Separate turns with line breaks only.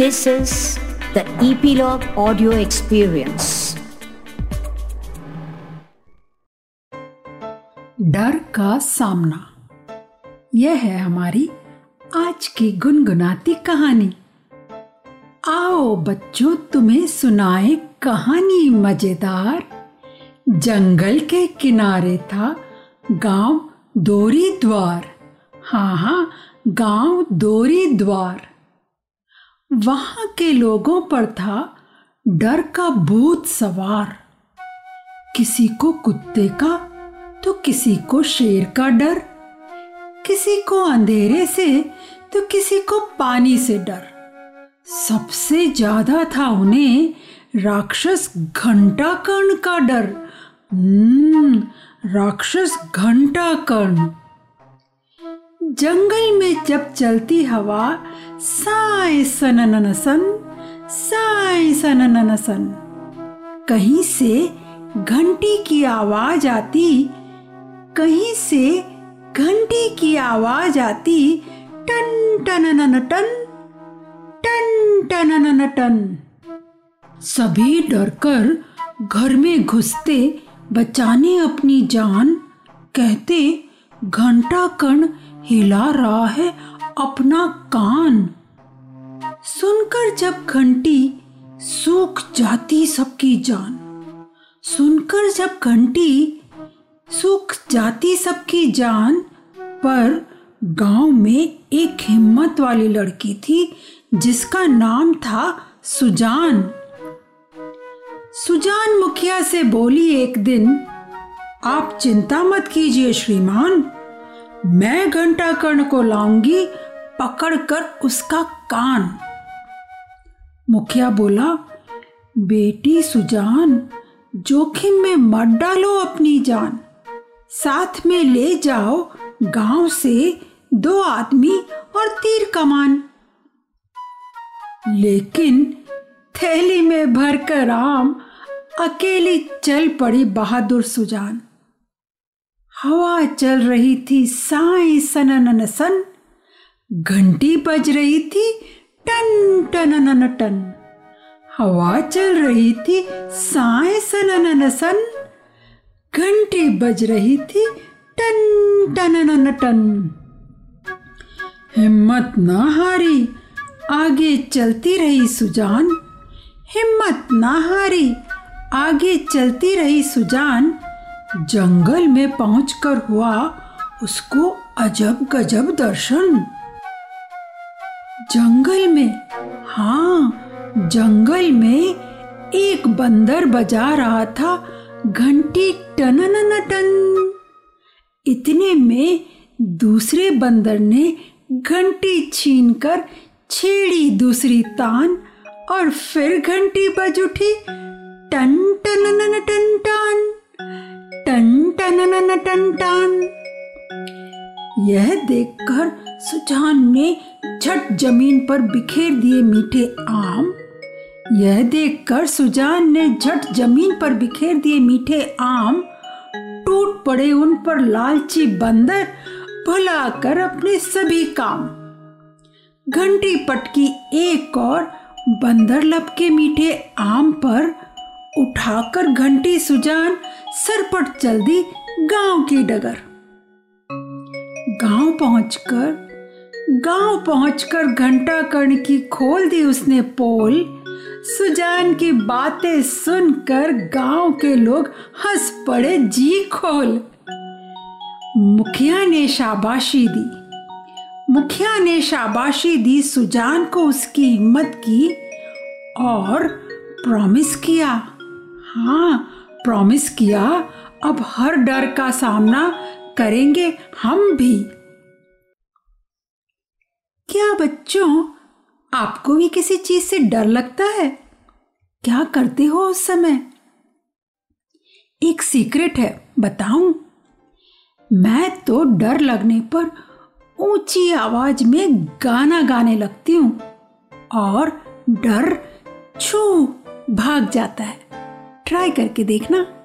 This is the Epilogue Audio Experience.
डर का सामना। यह है हमारी आज की गुनगुनाती कहानी। आओ बच्चों, तुम्हें सुनाए कहानी मज़ेदार। जंगल के किनारे था गाँव दोरी द्वार। हाँ हाँ गाँव दोरी द्वार। वहाँ के लोगों पर था डर का भूत सवार। किसी को कुत्ते का तो किसी को शेर का डर। किसी को अंधेरे से तो किसी को पानी से डर। सबसे ज़्यादा था उन्हें राक्षस घंटा कर्ण का डर। हम्म राक्षस घंटा कर्ण जंगल में जब चलती हवा साए सनन सन साए सनन सन कहीं से घंटी की आवाज़ आती, कहीं से घंटी की आवाज़ आती, टन टन टन टन टन टन सभी डरकर घर में घुसते, बचाने अपनी जान, कहते, घंटा कण हिला रहा है अपना कान। सुनकर जब घंटी सूख जाती सबकी जान। सुनकर जब घंटी सूख जाती सबकी जान, पर गाँव में एक हिम्मत वाली लड़की थी, जिसका नाम था सुजान। सुजान मुखिया से बोली एक दिन, आप चिंता मत कीजिए श्रीमान, मैं घंटा कर्ण को लाऊँगी पकड़कर उसका कान। मुखिया बोला, बेटी सुजान, जोखिम में मत डालो अपनी जान। साथ में ले जाओ गाँव से दो आदमी और तीर कमान लेकिन थैली में भरकर आम, अकेली चल पड़ी बहादुर सुजान। हवा चल रही थी साई सनन सन घंटी बज रही थी, टन टन नन टन। हवा चल रही थी साए सनन सन। घंटी बज रही थी, टन टन नन टन। हिम्मत न हारी, आगे चलती रही सुजान। हिम्मत न हारी, आगे चलती रही सुजान। जंगल में पहुंचकर हुआ उसको अजब गजब दर्शन। जंगल में। हाँ जंगल में एक बंदर बजा रहा था, घंटी टनन टन इतने में दूसरे बंदर ने घंटी छीनकर छेड़ी दूसरी तान और फिर घंटी बज उठी, टन टन टन टन टन टन टन टन। यह देखकर सुजान ने झट ज़मीन पर बिखेर दिए मीठे आम। यह देखकर सुजान ने झट ज़मीन पर बिखेर दिए मीठे आम, टूट पड़े उन पर लालची बंदर भुला कर अपने सभी काम। घंटी पटकी एक और बंदर लपके मीठे आम पर, उठाकर घंटी सुजान सरपट चल दी गाँव की डगर। गाँव पहुंचकर गाँव पहुंचकर घंटा कर्ण की खोल दी उसने पोल। सुजान की बातें सुनकर गाँव के लोग हंस पड़े जी खोल। मुखिया ने शाबाशी दी। मुखिया ने शाबाशी दी सुजान को उसकी हिम्मत की और प्रॉमिस किया। हाँ प्रॉमिस किया, अब हर डर का सामना करेंगे हम भी। क्या बच्चों, आपको भी किसी चीज़ से डर लगता है? क्या करते हो उस समय? एक सीक्रेट है, बताऊँ? मैं तो डर लगने पर ऊँची आवाज़ में गाना गाने लगती हूँ और डर छू भाग जाता है। ट्राई करके देखना।